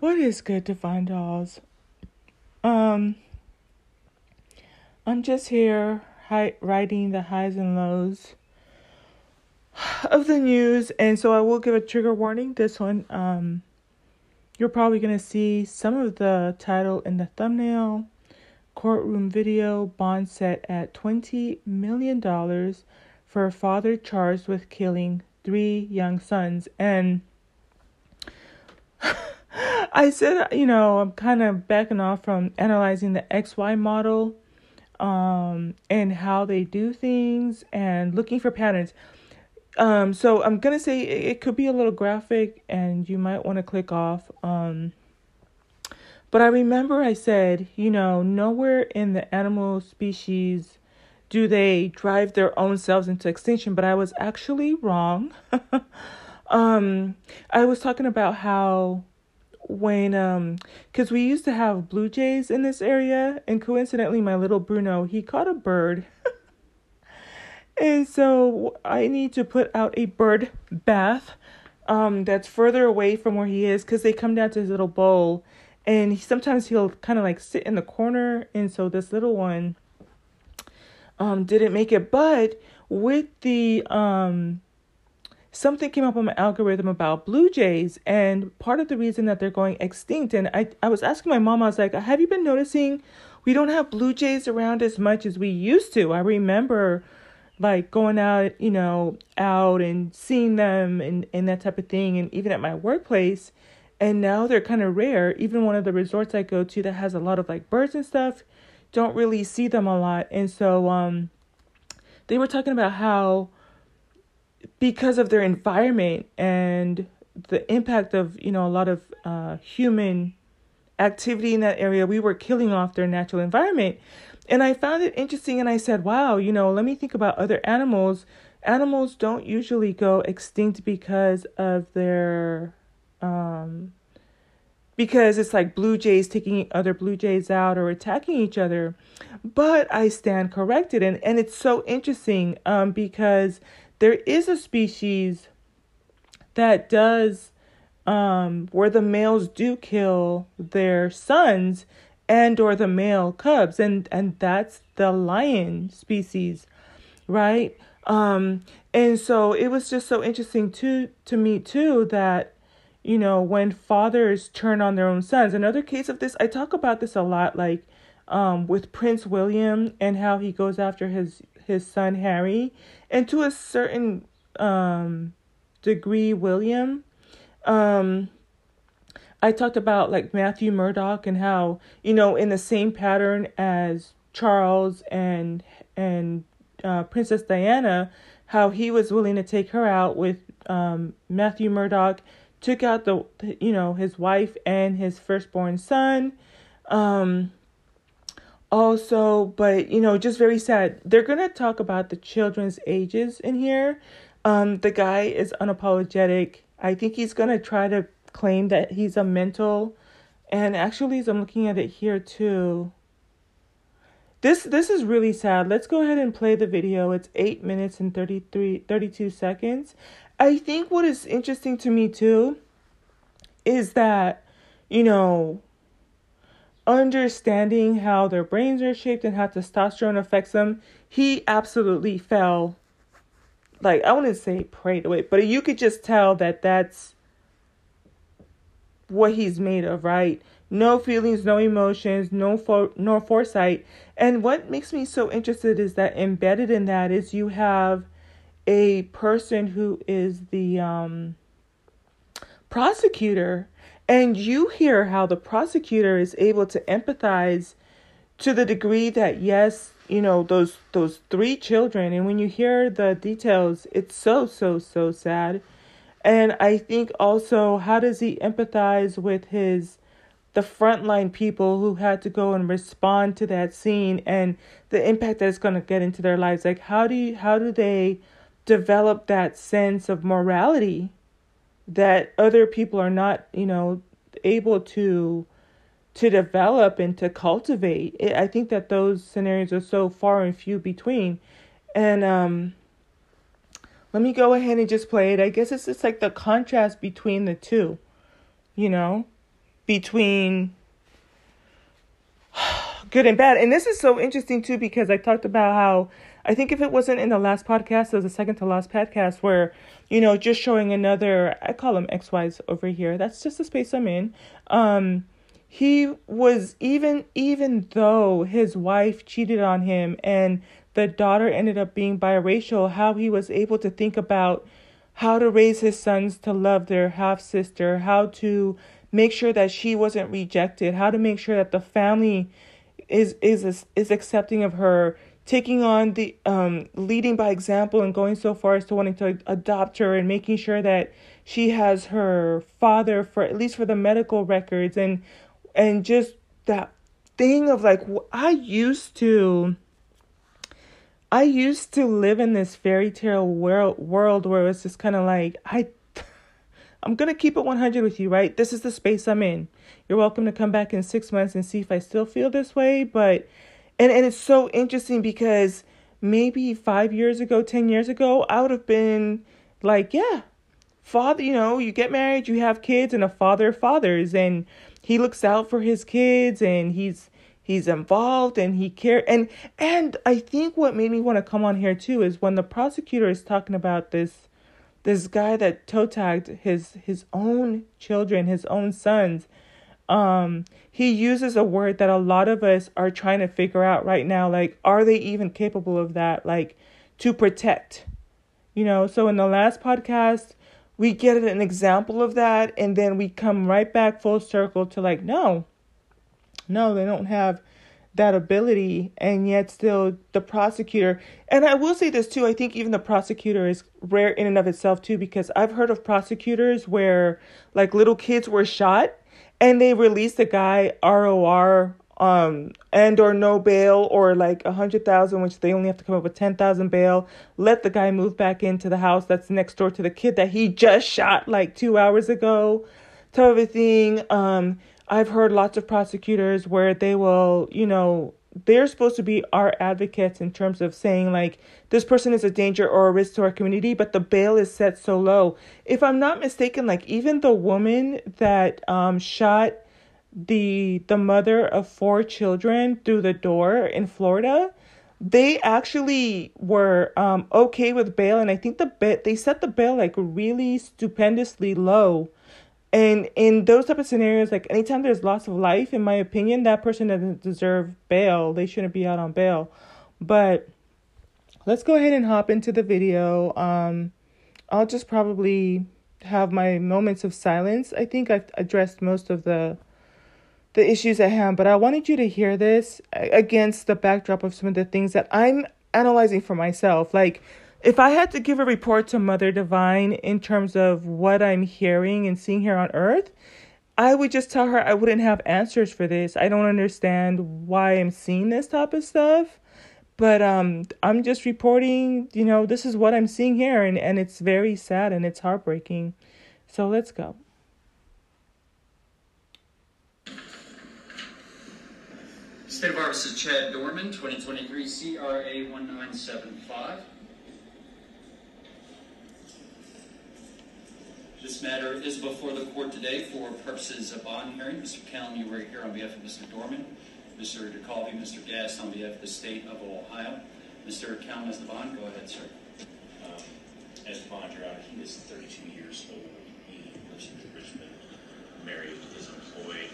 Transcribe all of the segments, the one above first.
What is good to find dolls? Um, I'm just here hi- writing the highs and lows of the news, and so I will give a trigger warning. This one, um, you're probably gonna see some of the title in the thumbnail. Courtroom video bond set at twenty million dollars for a father charged with killing three young sons, and I said, you know, I'm kind of backing off from analyzing the XY model um, and how they do things and looking for patterns. Um, so I'm going to say it could be a little graphic and you might want to click off. Um, but I remember I said, you know, nowhere in the animal species do they drive their own selves into extinction, but I was actually wrong. um, I was talking about how when um because we used to have blue jays in this area and coincidentally my little bruno he caught a bird. And so i need to put out a bird bath um that's further away from where he is because they come down to his little bowl and he, sometimes he'll kind of like sit in the corner and so this little one um didn't make it. But with the um something came up on my algorithm about blue jays and part of the reason that they're going extinct and I, I was asking my mom i was like have you been noticing we don't have blue jays around as much as we used to? I remember like going out you know out and seeing them and, and that type of thing and even at my workplace and now they're kind of rare. Even one of the resorts i go to that has a lot of like birds and stuff don't really see them a lot and so um they were talking about how because of their environment and the impact of you know a lot of uh, human activity in that area we were killing off their natural environment. And i found it interesting and i said wow you know let me think about other animals. Animals don't usually go extinct because of their um because it's like blue jays taking other blue jays out or attacking each other. But i stand corrected and and it's so interesting um because there is a species that does um where the males do kill their sons and or the male cubs and and that's the lion species right? Um and so it was just so interesting to to me too that you know when fathers turn on their own sons another case of this i talk about this a lot like um with prince william and how he goes after his his son Harry, and to a certain um, degree, William. Um, I talked about like Matthew Murdaugh and how you know in the same pattern as Charles and and uh, Princess Diana, how he was willing to take her out with um, Matthew Murdaugh, took out the you know his wife and his firstborn son. Um, also, but you know, just very sad. They're gonna talk about the children's ages in here. Um, the guy is unapologetic. I think he's gonna try to claim that he's a mental, and actually, as I'm looking at it here too. This this is really sad. Let's go ahead and play the video. It's eight minutes and 33, 32 seconds. I think what is interesting to me too is that, you know, understanding how their brains are shaped and how testosterone affects them, he absolutely fell. Like, I wouldn't say prayed away, but you could just tell that that's what he's made of, right? No feelings, no emotions, no for, no foresight. And what makes me so interested is that embedded in that is you have a person who is the um, prosecutor and you hear how the prosecutor is able to empathize to the degree that yes, you know, those those three children and when you hear the details, it's so so so sad. And I think also how does he empathize with his the frontline people who had to go and respond to that scene and the impact that it's going to get into their lives like how do you how do they develop that sense of morality that other people are not, you know, able to to develop and to cultivate. It, I think that those scenarios are so far and few between. And um let me go ahead and just play it. I guess it's just like the contrast between the two. You know? between good and bad. And this is so interesting too because I talked about how I think if it wasn't in the last podcast, it was the second to last podcast where, you know, just showing another I call them XYs over here. That's just the space I'm in. Um he was even even though his wife cheated on him and the daughter ended up being biracial, how he was able to think about how to raise his sons to love their half sister, how to make sure that she wasn't rejected, how to make sure that the family is is is accepting of her, taking on the um leading by example and going so far as to wanting to adopt her and making sure that she has her father for at least for the medical records and and just that thing of like I used to I used to live in this fairy tale world world where it's just kind of like I I'm going to keep it 100 with you, right? This is the space I'm in. You're welcome to come back in 6 months and see if I still feel this way, but and and it's so interesting because maybe 5 years ago, 10 years ago, I would have been like, yeah, father, you know, you get married, you have kids and a father of fathers and he looks out for his kids and he's he's involved and he care and and I think what made me want to come on here too is when the prosecutor is talking about this this guy that toe tagged his his own children, his own sons. Um, he uses a word that a lot of us are trying to figure out right now. Like, are they even capable of that? Like, to protect, you know. So in the last podcast, we get an example of that, and then we come right back full circle to like, no, no, they don't have that ability and yet still the prosecutor and i will say this too i think even the prosecutor is rare in and of itself too because i've heard of prosecutors where like little kids were shot and they released the guy ror um and or no bail or like a hundred thousand which they only have to come up with ten thousand bail let the guy move back into the house that's next door to the kid that he just shot like two hours ago type of thing um I've heard lots of prosecutors where they will, you know, they're supposed to be our advocates in terms of saying like this person is a danger or a risk to our community but the bail is set so low. If i'm not mistaken like even the woman that um shot the the mother of four children through the door in florida they actually were um okay with bail and i think the bit they set the bail like really stupendously low and in those type of scenarios, like anytime there's loss of life, in my opinion, that person doesn't deserve bail. They shouldn't be out on bail. But let's go ahead and hop into the video. Um, I'll just probably have my moments of silence. I think I've addressed most of the the issues at hand, but I wanted you to hear this against the backdrop of some of the things that I'm analyzing for myself. Like if I had to give a report to Mother Divine in terms of what I'm hearing and seeing here on earth, I would just tell her I wouldn't have answers for this. I don't understand why I'm seeing this type of stuff. But um I'm just reporting, you know, this is what I'm seeing here and, and it's very sad and it's heartbreaking. So let's go. State of Office Chad Doerman, 2023 CRA 1975. This matter is before the court today for purposes of bond hearing. Mr. Callum, you were here on behalf of Mr. Doerman, Mr. Tekulve, Mr. Gast on behalf of the state of Ohio. Mr. Callum as the bond. Go ahead, sir. Um, as the bond, Your Honor, he is 32 years old. He lives in Richmond, married, is employed.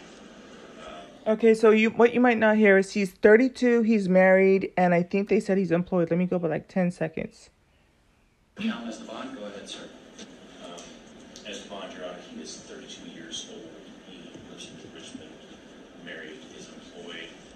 Uh, okay, so you what you might not hear is he's 32, he's married, and I think they said he's employed. Let me go for like 10 seconds. Kellum as the bond. Go ahead, sir. As Bond, Your Honor, he is 32 years old. He lives in Richmond, married, is employed. Okay, yeah, he is married and he is employed. Uh, he indicates that his relatives, Gloria Doerman, Todd Frost, and Tim Doerman, may act as co-signers for him. Uh, at this time, Your Honor, we would submit to the court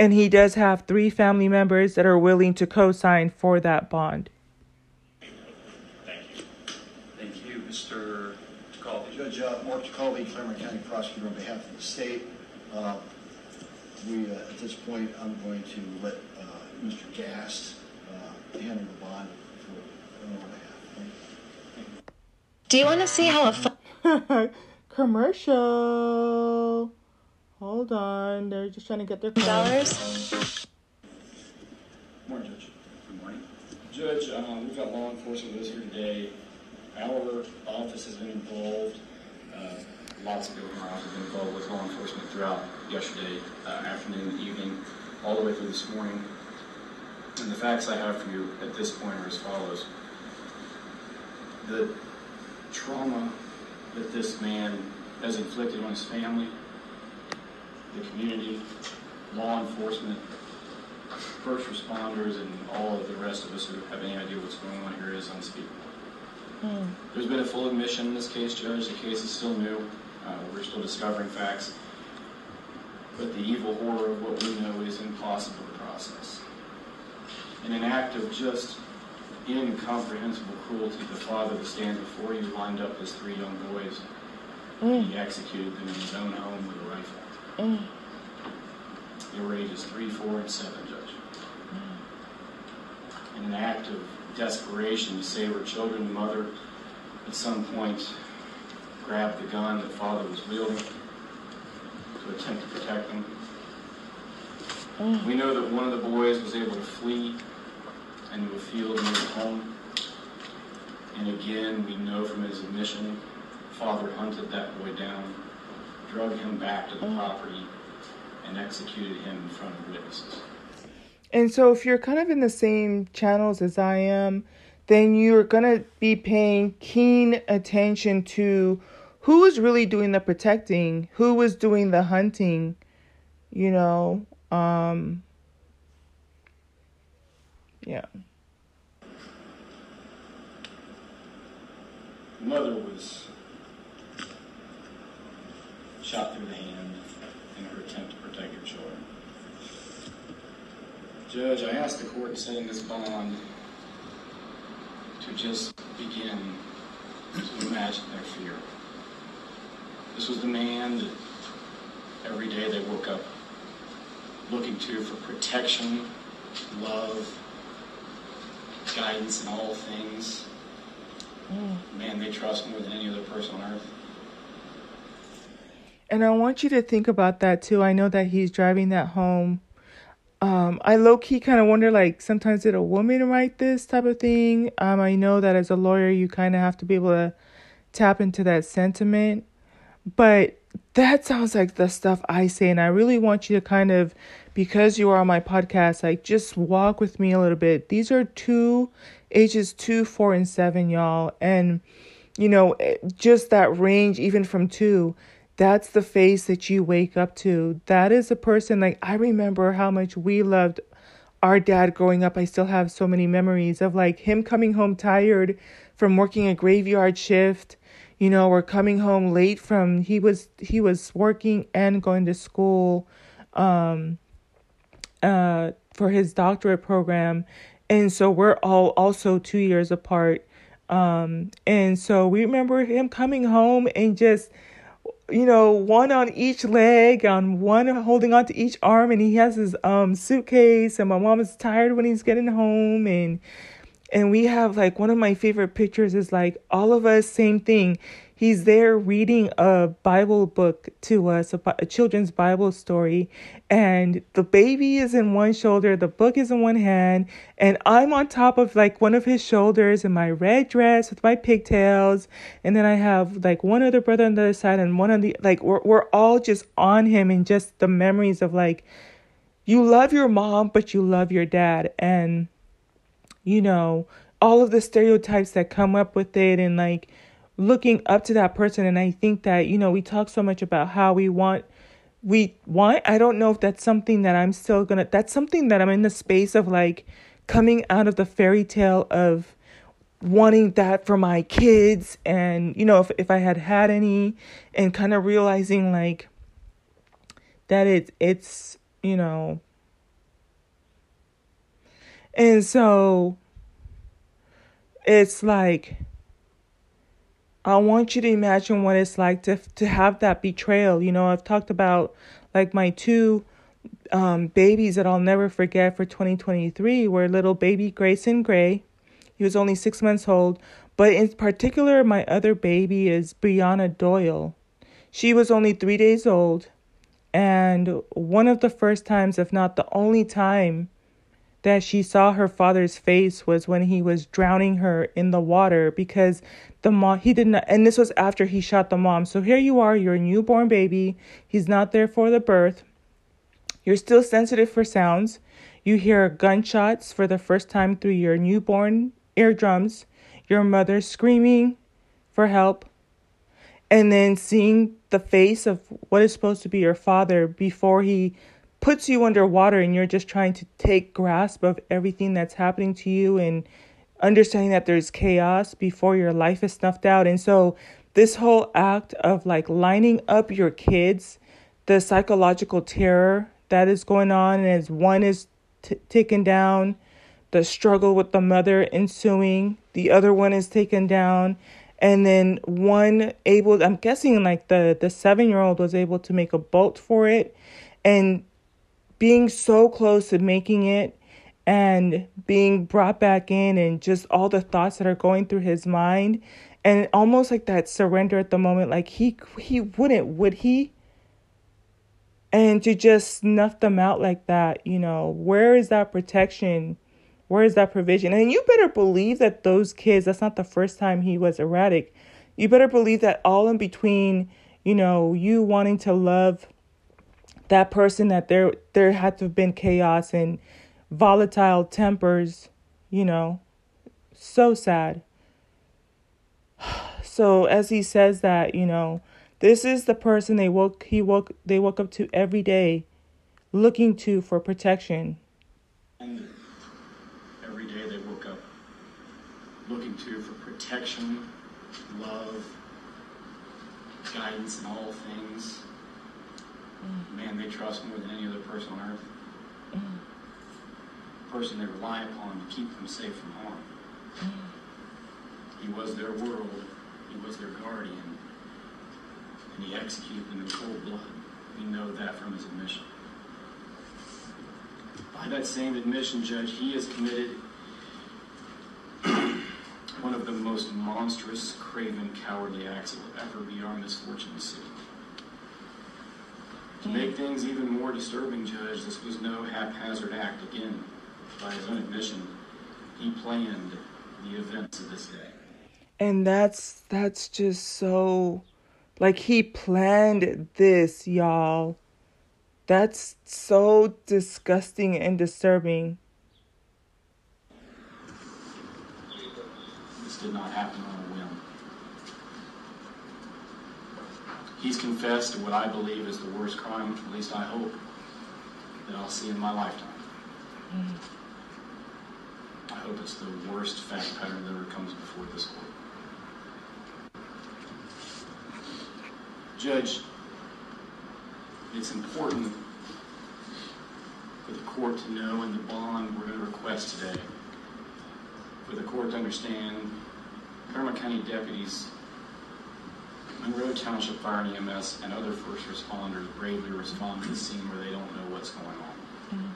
and he does have three family members that are willing to co-sign for that bond. Thank you. Thank you, Mr. Tekulve. Judge uh, Mark Jacoby, Clermont County Prosecutor on behalf of the state. Uh, we, uh, at this point, I'm going to let uh, Mr. Gast uh, handle the bond for on our behalf. Do you want to see how a phone Commercial. Hold on. They're just trying to get their dollars? Morning, Judge. Good morning. Judge, um, we've got law enforcement with us here today. Our office has been involved. Uh, lots of people in our office have been involved with law enforcement throughout yesterday uh, afternoon, evening, all the way through this morning. And the facts I have for you at this point are as follows. The trauma that this man has inflicted on his family, the community, law enforcement, first responders, and all of the rest of us who have any idea what's going on here is unspeakable. There's been a full admission in this case, Judge. The case is still new. Uh, we're still discovering facts. But the evil horror of what we know is impossible to process. In an act of just incomprehensible cruelty, the father that stands before you lined up his three young boys. He executed them in his own home with a rifle. Mm. They were ages three, four, and seven, Judge. Mm. In an act of desperation to save her children, the mother at some point grabbed the gun that father was wielding to attempt to protect them. Mm. We know that one of the boys was able to flee into a field near home. And again, we know from his admission, father hunted that boy down, drug him back to the property, and executed him in front of witnesses. And so, if you're kind of in the same channels as I am, then you're going to be paying keen attention to who is really doing the protecting, who was doing the hunting, you know. Um, yeah. Mother was shot through the hand in her attempt to protect her children. Judge, I asked the court in setting this bond to just begin to imagine their fear. This was the man that every day they woke up looking to for protection, love, guidance in all things. Mm. Man, they trust more than any other person on earth. And I want you to think about that too. I know that he's driving that home. Um, I low key kind of wonder, like, sometimes did a woman write this type of thing? Um, I know that as a lawyer, you kind of have to be able to tap into that sentiment, but that sounds like the stuff I say. And I really want you to kind of, because you are on my podcast, like, just walk with me a little bit. These are two ages two, four, and seven, y'all. And, you know, eh, just that range, even from two that's the face that you wake up to. That is a person like I remember how much we loved our dad growing up. I still have so many memories of like him coming home tired from working a graveyard shift, you know, or coming home late from he was he was working and going to school um uh for his doctorate program. And so we're all also 2 years apart. Um and so we remember him coming home and just you know, one on each leg, on one holding onto each arm, and he has his um suitcase. And my mom is tired when he's getting home, and and we have like one of my favorite pictures is like all of us, same thing. He's there reading a Bible book to us, a, a children's Bible story, and the baby is in one shoulder, the book is in one hand, and I'm on top of like one of his shoulders in my red dress with my pigtails, and then I have like one other brother on the other side and one on the like we're we're all just on him and just the memories of like you love your mom but you love your dad. And you know all of the stereotypes that come up with it and like looking up to that person and i think that you know we talk so much about how we want we want i don't know if that's something that i'm still gonna that's something that i'm in the space of like coming out of the fairy tale of wanting that for my kids and you know if, if i had had any and kind of realizing like that it it's you know. And so it's like I want you to imagine what it's like to to have that betrayal. You know, I've talked about Like my two um, babies that I'll never forget for 2023 were little baby Grayson Gray. He was only six months old. But in particular, my other baby is Brianna Doyle. She was only three days old. And one of the first times, if not the only time, that she saw her father's face was when he was drowning her in the water because the mom he didn't and this was after he shot the mom. So here you are you're a newborn baby. He's not there for the birth. You're still sensitive for sounds. You hear gunshots for the first time through your newborn eardrums. Your mother screaming for help. And then seeing the face of what is supposed to be your father before he puts you underwater and you're just trying to take grasp of everything that's happening to you and understanding that there's chaos before your life is snuffed out. And so this whole act of like lining up your kids, the psychological terror that is going on as one is t- taken down, the struggle with the mother ensuing, the other one is taken down, and then one able I'm guessing like the the 7-year-old was able to make a bolt for it and being so close to making it and being brought back in and just all the thoughts that are going through his mind and almost like that surrender at the moment like he he wouldn't would he? And to just snuff them out like that you know where is that protection? Where is that provision? And you better believe that those kids that's not the first time he was erratic. You better believe that all in between you know you wanting to love that person that there there had to have been chaos and volatile tempers, you know. So sad. So as he says that, you know, this is the person they woke he woke they woke up to every day looking to for protection. Every day they woke up looking to for protection, love, guidance in all things. Man, they trust more than any other person on earth. A person they rely upon to keep them safe from harm. Mm. He was their world. He was their guardian. And he executed them in cold blood. We know that from his admission. By that same admission, Judge, he has committed one of the most monstrous, craven, cowardly acts that will ever be our misfortune to see. To make things even more disturbing, Judge, this was no haphazard act. Again, by his own admission, he planned the events of this day. And that's that's just so like he planned this, y'all. That's so disgusting and disturbing. This did not happen on a whim. He's confessed to what I believe is the worst crime, at least I hope, that I'll see in my lifetime. Mm. I hope it's the worst fact pattern that ever comes before this court. Judge, it's important for the court to know in the bond we're going to request today, for the court to understand Clermont County deputies, Monroe Township Fire and EMS, and other first responders bravely respond to the scene where they don't know what's going on.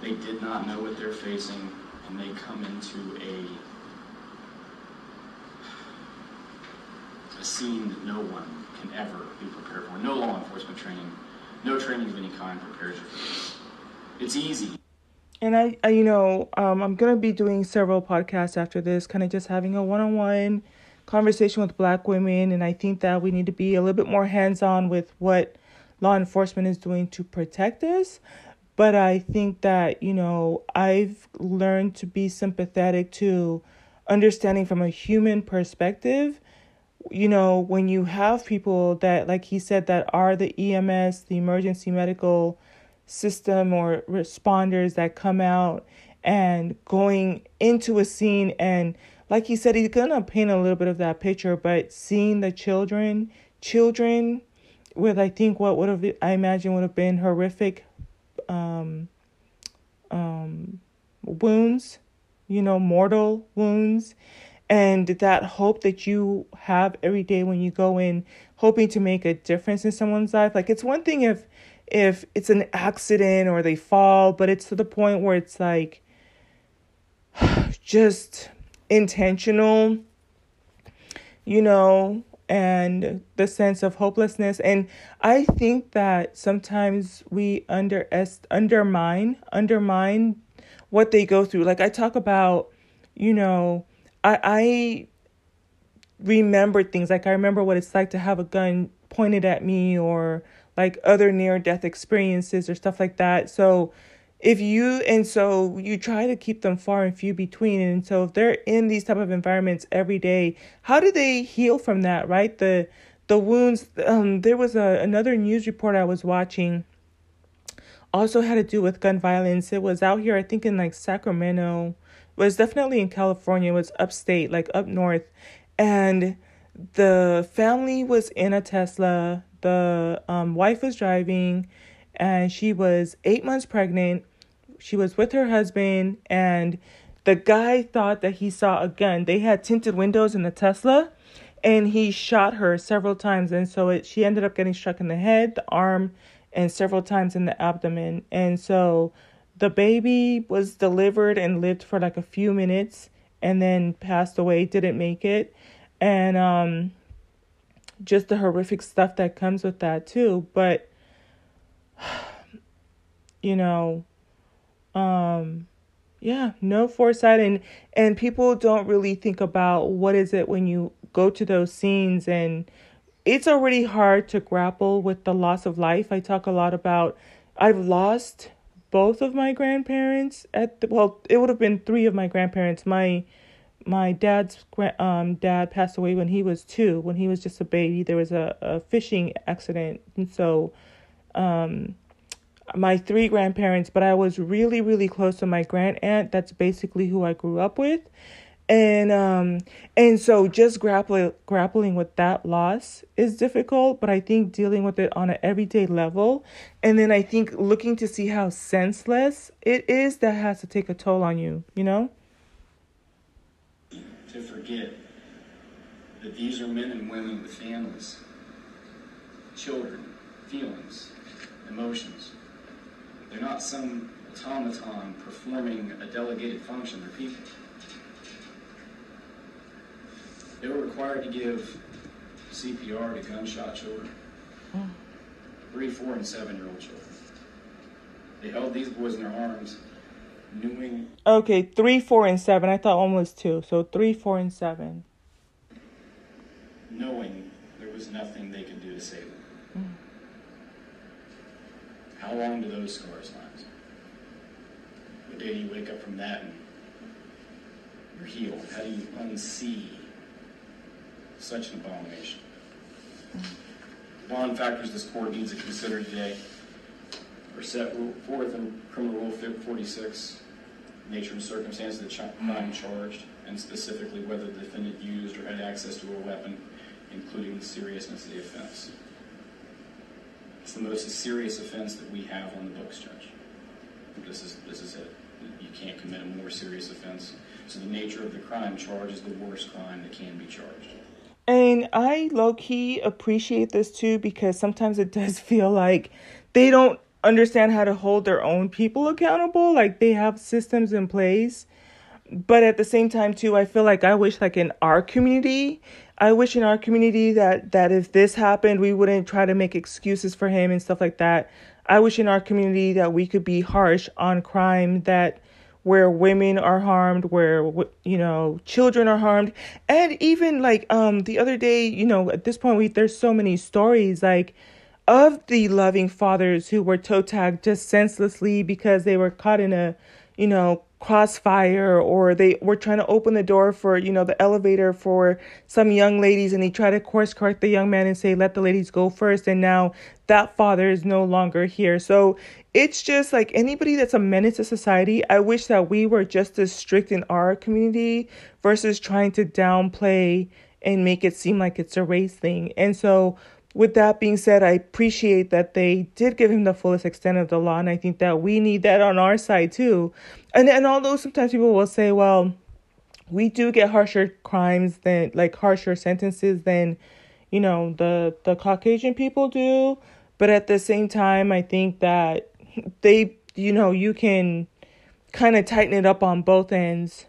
They did not know what they're facing, and they come into a a scene that no one can ever be prepared for. No law enforcement training, no training of any kind prepares you for this. It's easy. And I, I you know, um, I'm gonna be doing several podcasts after this, kind of just having a one-on-one conversation with Black women, and I think that we need to be a little bit more hands-on with what law enforcement is doing to protect us. But I think that you know, I've learned to be sympathetic to understanding from a human perspective. You know, when you have people that, like he said, that are the EMS, the emergency medical system or responders that come out and going into a scene and like he said he's gonna paint a little bit of that picture but seeing the children children with i think what would have i imagine would have been horrific um um wounds you know mortal wounds. And that hope that you have every day when you go in hoping to make a difference in someone's life. Like it's one thing if if it's an accident or they fall but it's to the point where it's like just intentional you know and the sense of hopelessness. And i think that sometimes we under undermine undermine what they go through. Like i talk about you know i i remember things. Like i remember what it's like to have a gun pointed at me or like other near death experiences or stuff like that. So if you and so you try to keep them far and few between. And so if they're in these type of environments every day how do they heal from that right? The the wounds um there was a another news report i was watching also had to do with gun violence. It was out here i think in like sacramento. It was definitely in california. It was upstate like up north. And the family was in a tesla. The um, wife was driving and she was eight months pregnant she was with her husband and the guy thought that he saw a gun. They had tinted windows in the Tesla and he shot her several times and so it, she ended up getting struck in the head, the arm and several times in the abdomen. And so the baby was delivered and lived for like a few minutes and then passed away, didn't make it. And um just the horrific stuff that comes with that too, but you know, um yeah no foresight and and people don't really think about what is it when you go to those scenes and it's already hard to grapple with the loss of life. I talk a lot about i've lost both of my grandparents at the, well it would have been three of my grandparents. My my dad's um dad passed away when he was two. When he was just a baby there was a, a fishing accident. And so um my three grandparents, but I was really, really close to my grand aunt. That's basically who I grew up with. And um and so just grappling grappling with that loss is difficult, but I think dealing with it on an everyday level and then I think looking to see how senseless it is that has to take a toll on you, you know? To forget that these are men and women with families, children, feelings, emotions. They're not some automaton performing a delegated function. They're people. They were required to give CPR to gunshot children. Three, four, and seven year old children. They held these boys in their arms, knowing. Okay, three, four, and seven. I thought one was two. So three, four, and seven. Knowing there was nothing they could do to save them. Mm. How long do those scars last? The day you wake up from that and you're healed, how do you unsee such an abomination? Bond factors this court needs to consider today are set forth in Criminal Rule 46, nature and circumstance of the crime charged, and specifically whether the defendant used or had access to a weapon, including the seriousness of the offense. It's the most serious offense that we have on the books, Judge. This is, this is it. You can't commit a more serious offense. So the nature of the crime charged is the worst crime that can be charged. And I low key appreciate this too because sometimes it does feel like they don't understand how to hold their own people accountable. Like they have systems in place. But at the same time too, I feel like I wish like in our community I wish in our community that that if this happened, we wouldn't try to make excuses for him and stuff like that. I wish in our community that we could be harsh on crime that where women are harmed, where you know children are harmed, and even like um the other day, you know, at this point we there's so many stories like of the loving fathers who were toe tagged just senselessly because they were caught in a you know crossfire or they were trying to open the door for you know the elevator for some young ladies and they tried to course correct the young man and say let the ladies go first and now that father is no longer here. So it's just like anybody that's a menace to society i wish that we were just as strict in our community versus trying to downplay and make it seem like it's a race thing. And so with that being said, I appreciate that they did give him the fullest extent of the law, and I think that we need that on our side too. And and although sometimes people will say, well, we do get harsher crimes than like harsher sentences than you know the the Caucasian people do, but at the same time, I think that they you know you can kind of tighten it up on both ends,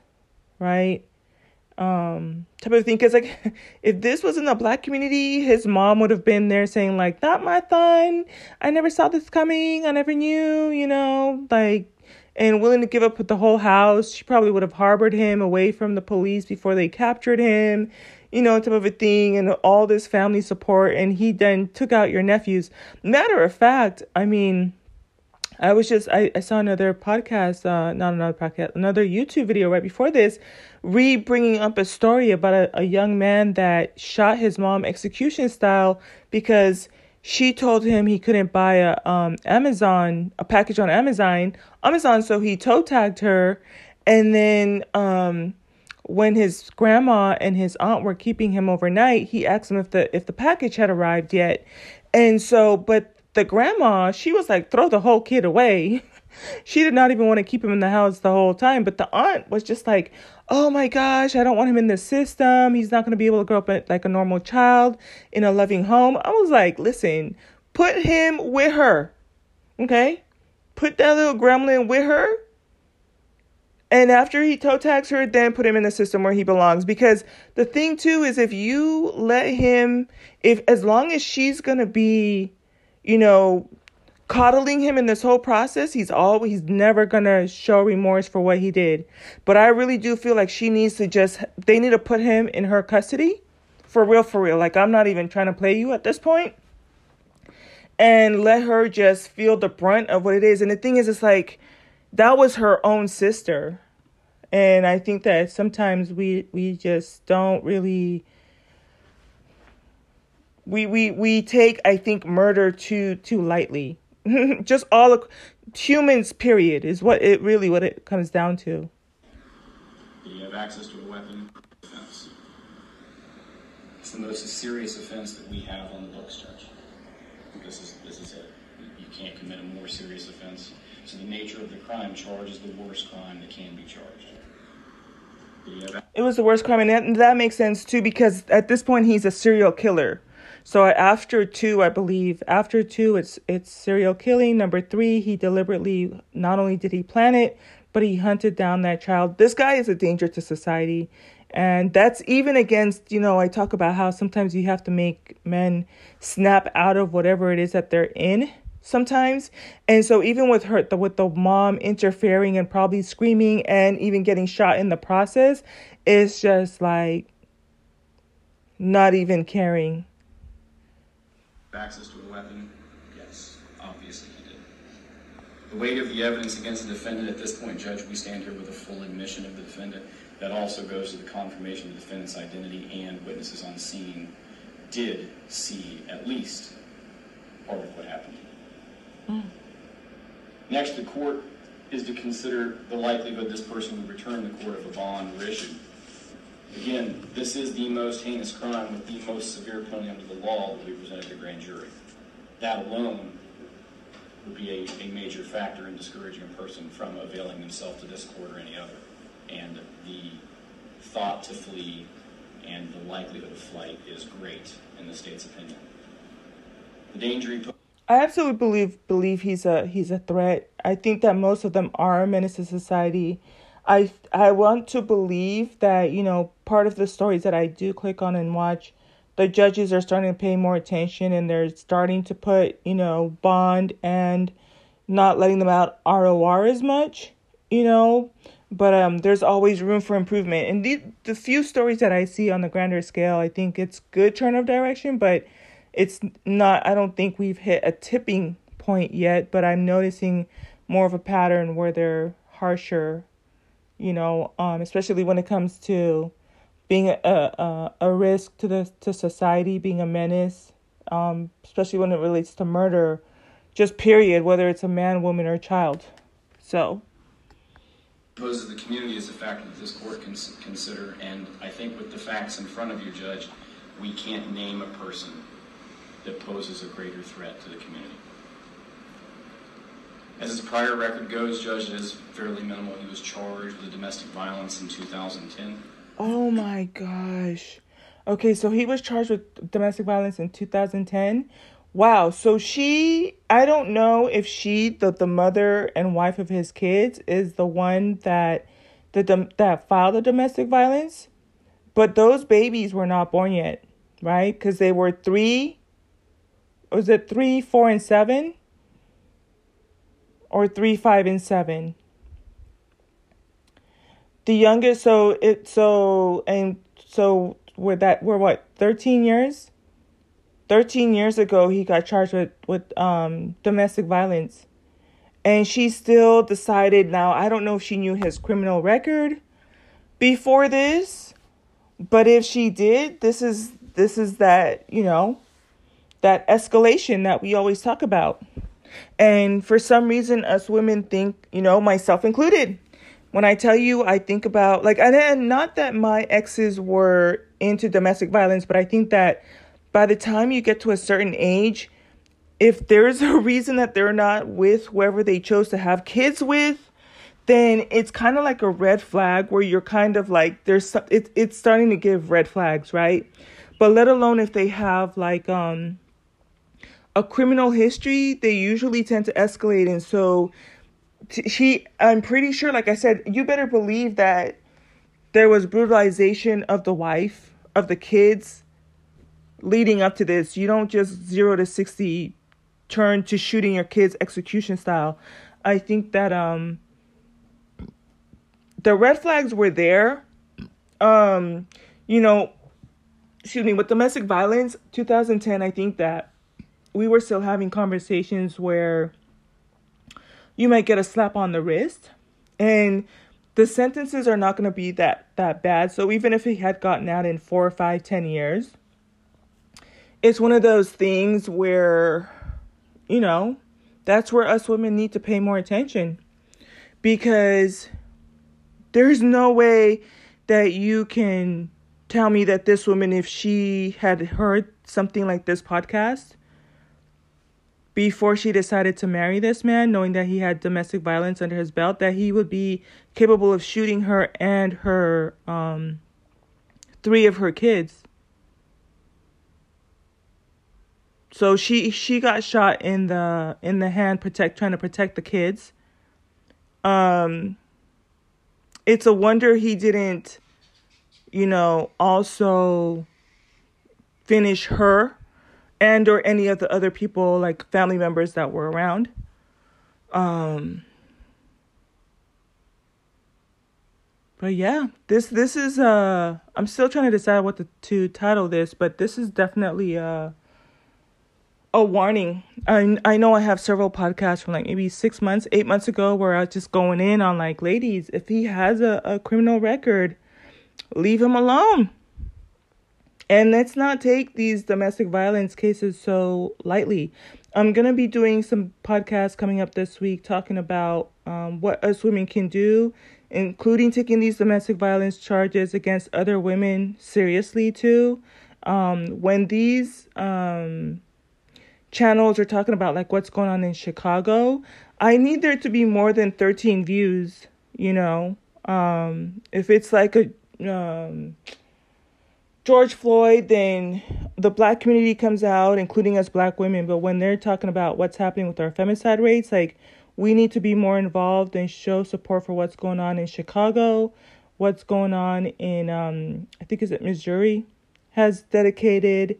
right? Um type of thing. Because like if this was in the black community his mom would have been there saying like not my son i never saw this coming. I never knew you know like and willing to give up the whole house. She probably would have harbored him away from the police before they captured him you know type of a thing and all this family support. And he then took out your nephews. Matter of fact i mean I was just I, I saw another podcast, uh, not another podcast, another YouTube video right before this, re bringing up a story about a, a young man that shot his mom execution style because she told him he couldn't buy a um Amazon a package on Amazon Amazon, so he toe tagged her, and then um when his grandma and his aunt were keeping him overnight, he asked him if the if the package had arrived yet. And so, but the grandma, she was like, throw the whole kid away. she did not even want to keep him in the house the whole time. But the aunt was just like, oh my gosh, I don't want him in the system. He's not going to be able to grow up like a normal child in a loving home. I was like, listen, put him with her. Okay? Put that little gremlin with her. And after he toe tags her, then put him in the system where he belongs. Because the thing too is if you let him, if as long as she's gonna be you know, coddling him in this whole process, he's always he's never gonna show remorse for what he did. But I really do feel like she needs to just they need to put him in her custody. For real, for real. Like I'm not even trying to play you at this point. And let her just feel the brunt of what it is. And the thing is it's like that was her own sister. And I think that sometimes we we just don't really we we we take I think murder too too lightly. Just all of, humans period is what it really what it comes down to. You have access to a weapon offense. It's the most serious offense that we have on the books, Judge. This is this is it. You can't commit a more serious offense. So the nature of the crime charges the worst crime that can be charged. It was the worst crime, and that, that makes sense too because at this point he's a serial killer. So after two, I believe after two, it's it's serial killing. Number three, he deliberately not only did he plan it, but he hunted down that child. This guy is a danger to society, and that's even against you know I talk about how sometimes you have to make men snap out of whatever it is that they're in sometimes and so even with her the, with the mom interfering and probably screaming and even getting shot in the process it's just like not even caring access to a weapon? Yes, obviously he did. The weight of the evidence against the defendant at this point, Judge, we stand here with a full admission of the defendant. That also goes to the confirmation of the defendant's identity and witnesses on scene did see at least part of what happened. Mm. Next, the court is to consider the likelihood this person would return the court if a bond were issued. Again, this is the most heinous crime with the most severe penalty under the law that we presented to grand jury. That alone would be a, a major factor in discouraging a person from availing themselves to this court or any other. And the thought to flee and the likelihood of flight is great in the state's opinion. The danger he I absolutely believe believe he's a he's a threat. I think that most of them are a menace to society. I I want to believe that you know part of the stories that I do click on and watch, the judges are starting to pay more attention and they're starting to put you know bond and not letting them out ROR as much, you know. But um, there's always room for improvement. And the the few stories that I see on the grander scale, I think it's good turn of direction, but it's not. I don't think we've hit a tipping point yet. But I'm noticing more of a pattern where they're harsher you know, um, especially when it comes to being a, a, a risk to the to society, being a menace, um, especially when it relates to murder, just period, whether it's a man, woman, or child. So. Poses the community as a factor that this court can consider, and I think with the facts in front of you, Judge, we can't name a person that poses a greater threat to the community. As his prior record goes, Judge, it is fairly minimal. He was charged with domestic violence in 2010. Oh my gosh. Okay, so he was charged with domestic violence in 2010. Wow. So she, I don't know if she, the, the mother and wife of his kids, is the one that the that filed the domestic violence, but those babies were not born yet, right? Because they were three. Was it three, four, and seven? Or three, five, and seven? The youngest, so it so and so we're that we're what thirteen years. Thirteen years ago, he got charged with with um domestic violence and she still decided now i don't know if she knew his criminal record before this but if she did this is this is that you know that escalation that we always talk about and for some reason us women think you know myself included when i tell you i think about like and not that my exes were into domestic violence but i think that by the time you get to a certain age if there's a reason that they're not with whoever they chose to have kids with, then it's kind of like a red flag where you're kind of like there's it, it's starting to give red flags, right? But let alone if they have like um a criminal history, they usually tend to escalate and so t- she I'm pretty sure like I said, you better believe that there was brutalization of the wife, of the kids leading up to this. You don't just 0 to 60 turn to shooting your kids execution style. I think that um the red flags were there. Um, you know, excuse me, with domestic violence, 2010, I think that we were still having conversations where you might get a slap on the wrist and the sentences are not going to be that that bad. So even if he had gotten out in four or five ten years it's one of those things where you know, that's where us women need to pay more attention because there's no way that you can tell me that this woman, if she had heard something like this podcast before she decided to marry this man, knowing that he had domestic violence under his belt, that he would be capable of shooting her and her um, three of her kids. So she she got shot in the in the hand protect trying to protect the kids. Um it's a wonder he didn't you know also finish her and or any of the other people like family members that were around. Um But yeah, this this is uh I'm still trying to decide what to, to title this, but this is definitely uh a warning. I I know I have several podcasts from like maybe six months, eight months ago where I was just going in on like, ladies, if he has a, a criminal record, leave him alone. And let's not take these domestic violence cases so lightly. I'm gonna be doing some podcasts coming up this week talking about um, what us women can do, including taking these domestic violence charges against other women seriously too. Um, when these um, channels are talking about like what's going on in Chicago, I need there to be more than 13 views, you know. Um if it's like a um George Floyd, then the black community comes out, including us black women. But when they're talking about what's happening with our femicide rates, like we need to be more involved and show support for what's going on in Chicago, what's going on in um I think is it Missouri has dedicated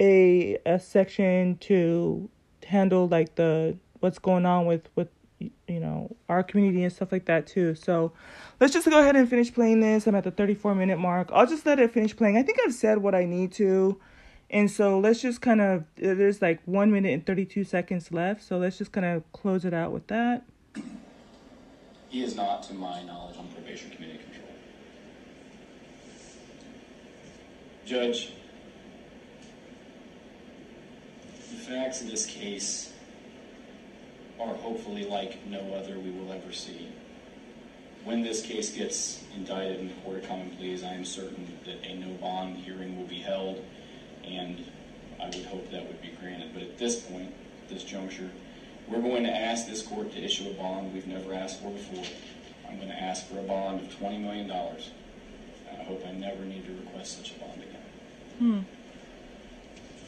a a section to handle like the what's going on with with you know our community and stuff like that too. So let's just go ahead and finish playing this. I'm at the 34 minute mark. I'll just let it finish playing. I think i've said what i need to. And so let's just kind of uh, there's like one minute and 32 seconds left. So let's just kind of close it out with that. He is not to my knowledge on probation committee control. Judge the facts in this case are hopefully like no other we will ever see. When this case gets indicted in the court of common pleas, I am certain that a no bond hearing will be held, and I would hope that would be granted. But at this point, this juncture, We're going to ask this court to issue a bond we've never asked for before. I'm going to ask for a bond of $20 million. I hope I never need to request such a bond again. Hmm.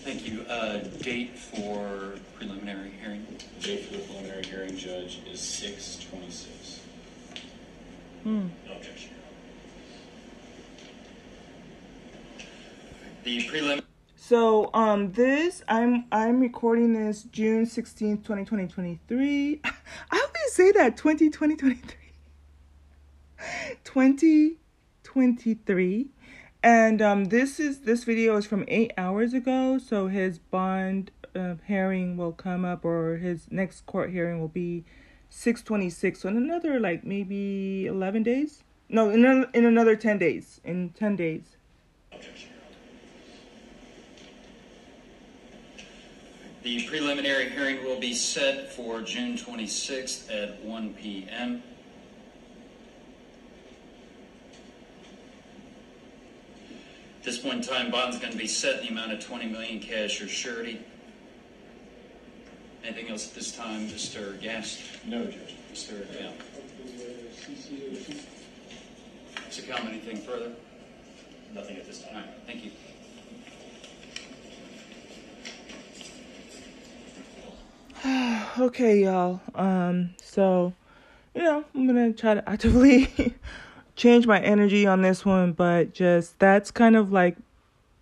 Thank you. Uh, date for preliminary hearing? The date for the preliminary hearing, Judge, is 6/26. No objection, The prelim, So um this I'm I'm recording this June 16th, 2023. I always say that 2020 2023. And um this is this video is from 8 hours ago, so his bond uh, hearing will come up or his next court hearing will be 626. So in another like maybe 11 days? No, in an- in another 10 days. In 10 days. The preliminary hearing will be set for June 26th at 1 p.m. At this point in time, bond's going to be set in the amount of 20 million cash or surety. Anything else at this time, Mr. Gast? No, Judge. Mr. Cal? Mr. Cal, anything further? Nothing at this time. right, thank you. okay y'all um so you know i'm gonna try to actively change my energy on this one but just that's kind of like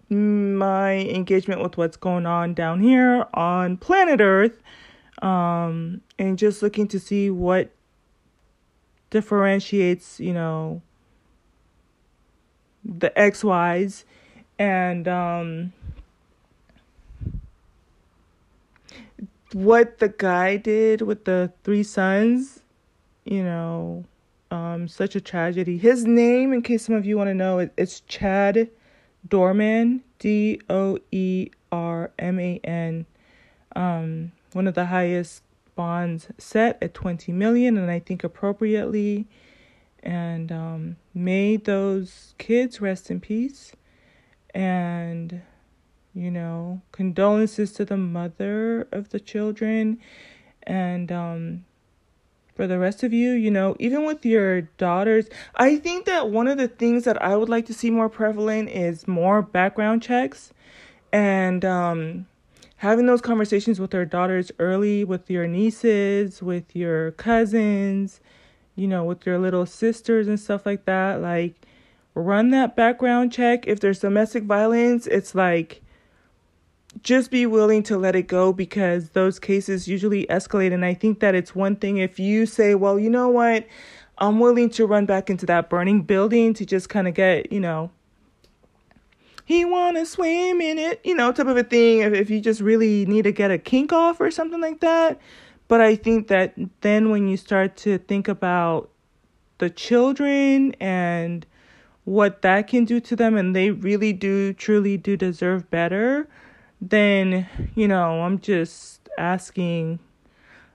my engagement with what's going on down here on planet earth um and just looking to see what differentiates you know the xy's and um what the guy did with the three sons, you know, um, such a tragedy. His name, in case some of you want to know, it, it's Chad Doerman, D O E R M A N. Um, one of the highest bonds set at 20 million, and I think appropriately. And um, may those kids rest in peace. And you know condolences to the mother of the children and um for the rest of you you know even with your daughters. I think that one of the things that i would like to see more prevalent is more background checks and um having those conversations with our daughters early with your nieces with your cousins you know with your little sisters and stuff like that. Like run that background check. If there's domestic violence it's like just be willing to let it go because those cases usually escalate. And I think that it's one thing if you say, well, you know what, I'm willing to run back into that burning building to just kind of get, you know, he want to swim in it, you know, type of a thing. If, if you just really need to get a kink off or something like that. But I think that then when you start to think about the children and what that can do to them, and they really do, truly do deserve better then you know i'm just asking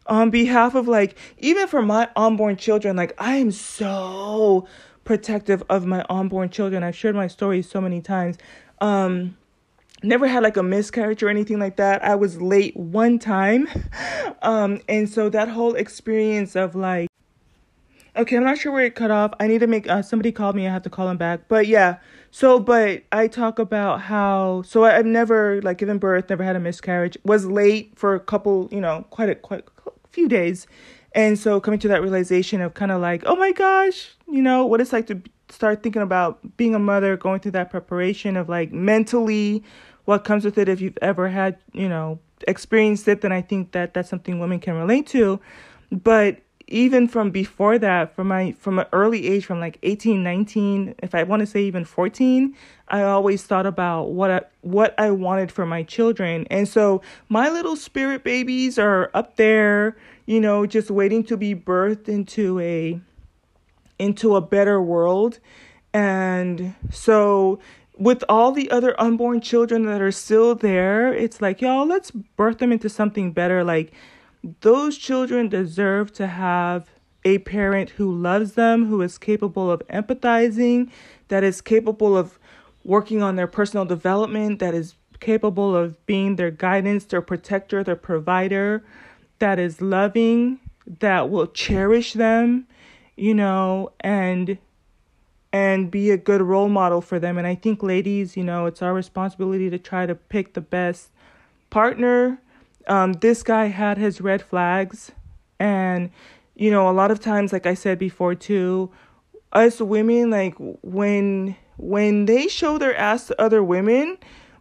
on behalf of like even for my unborn children like i am so protective of my unborn children. I've shared my story so many times. Um never had like a miscarriage or anything like that. I was late one time. Um and so that whole experience of like Okay, I'm not sure where it cut off. I need to make uh, somebody called me. I have to call him back. But yeah, so but I talk about how so I, I've never like given birth, never had a miscarriage. Was late for a couple, you know, quite a quite a few days, and so coming to that realization of kind of like, oh my gosh, you know what it's like to start thinking about being a mother, going through that preparation of like mentally, what comes with it if you've ever had, you know, experienced it. Then I think that that's something women can relate to, but even from before that from my from an early age from like 18 19 if i want to say even 14 i always thought about what I, what i wanted for my children. And so my little spirit babies are up there you know just waiting to be birthed into a into a better world. And so with all the other unborn children that are still there it's like y'all let's birth them into something better. Like those children deserve to have a parent who loves them, who is capable of empathizing, that is capable of working on their personal development, that is capable of being their guidance, their protector, their provider. that is loving, that will cherish them, you know, and and be a good role model for them. And I think ladies, you know, it's our responsibility to try to pick the best partner. Um, this guy had his red flags and you know, a lot of times like I said before too, us women like when when they show their ass to other women,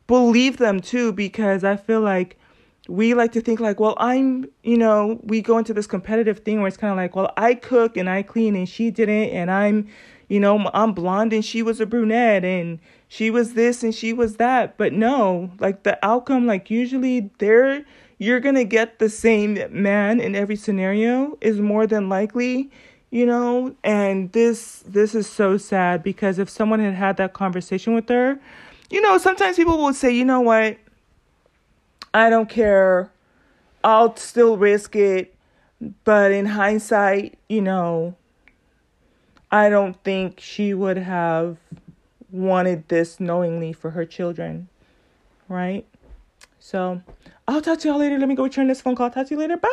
believe them too because I feel like we like to think like, well, I'm, you know, we go into this competitive thing where it's kind of like, well, I cook and I clean and she didn't and I'm, you know, I'm blonde and she was a brunette and she was this and she was that. But no, like the outcome like usually they're you're going to get the same man in every scenario is more than likely you know? And this this is so sad because if someone had had that conversation with her you know sometimes people will say you know what? I don't care. I'll still risk it. But in hindsight you know i don't think she would have wanted this knowingly for her children right? So i'll talk to y'all later. Let me go return this phone call. Talk to you later. Bye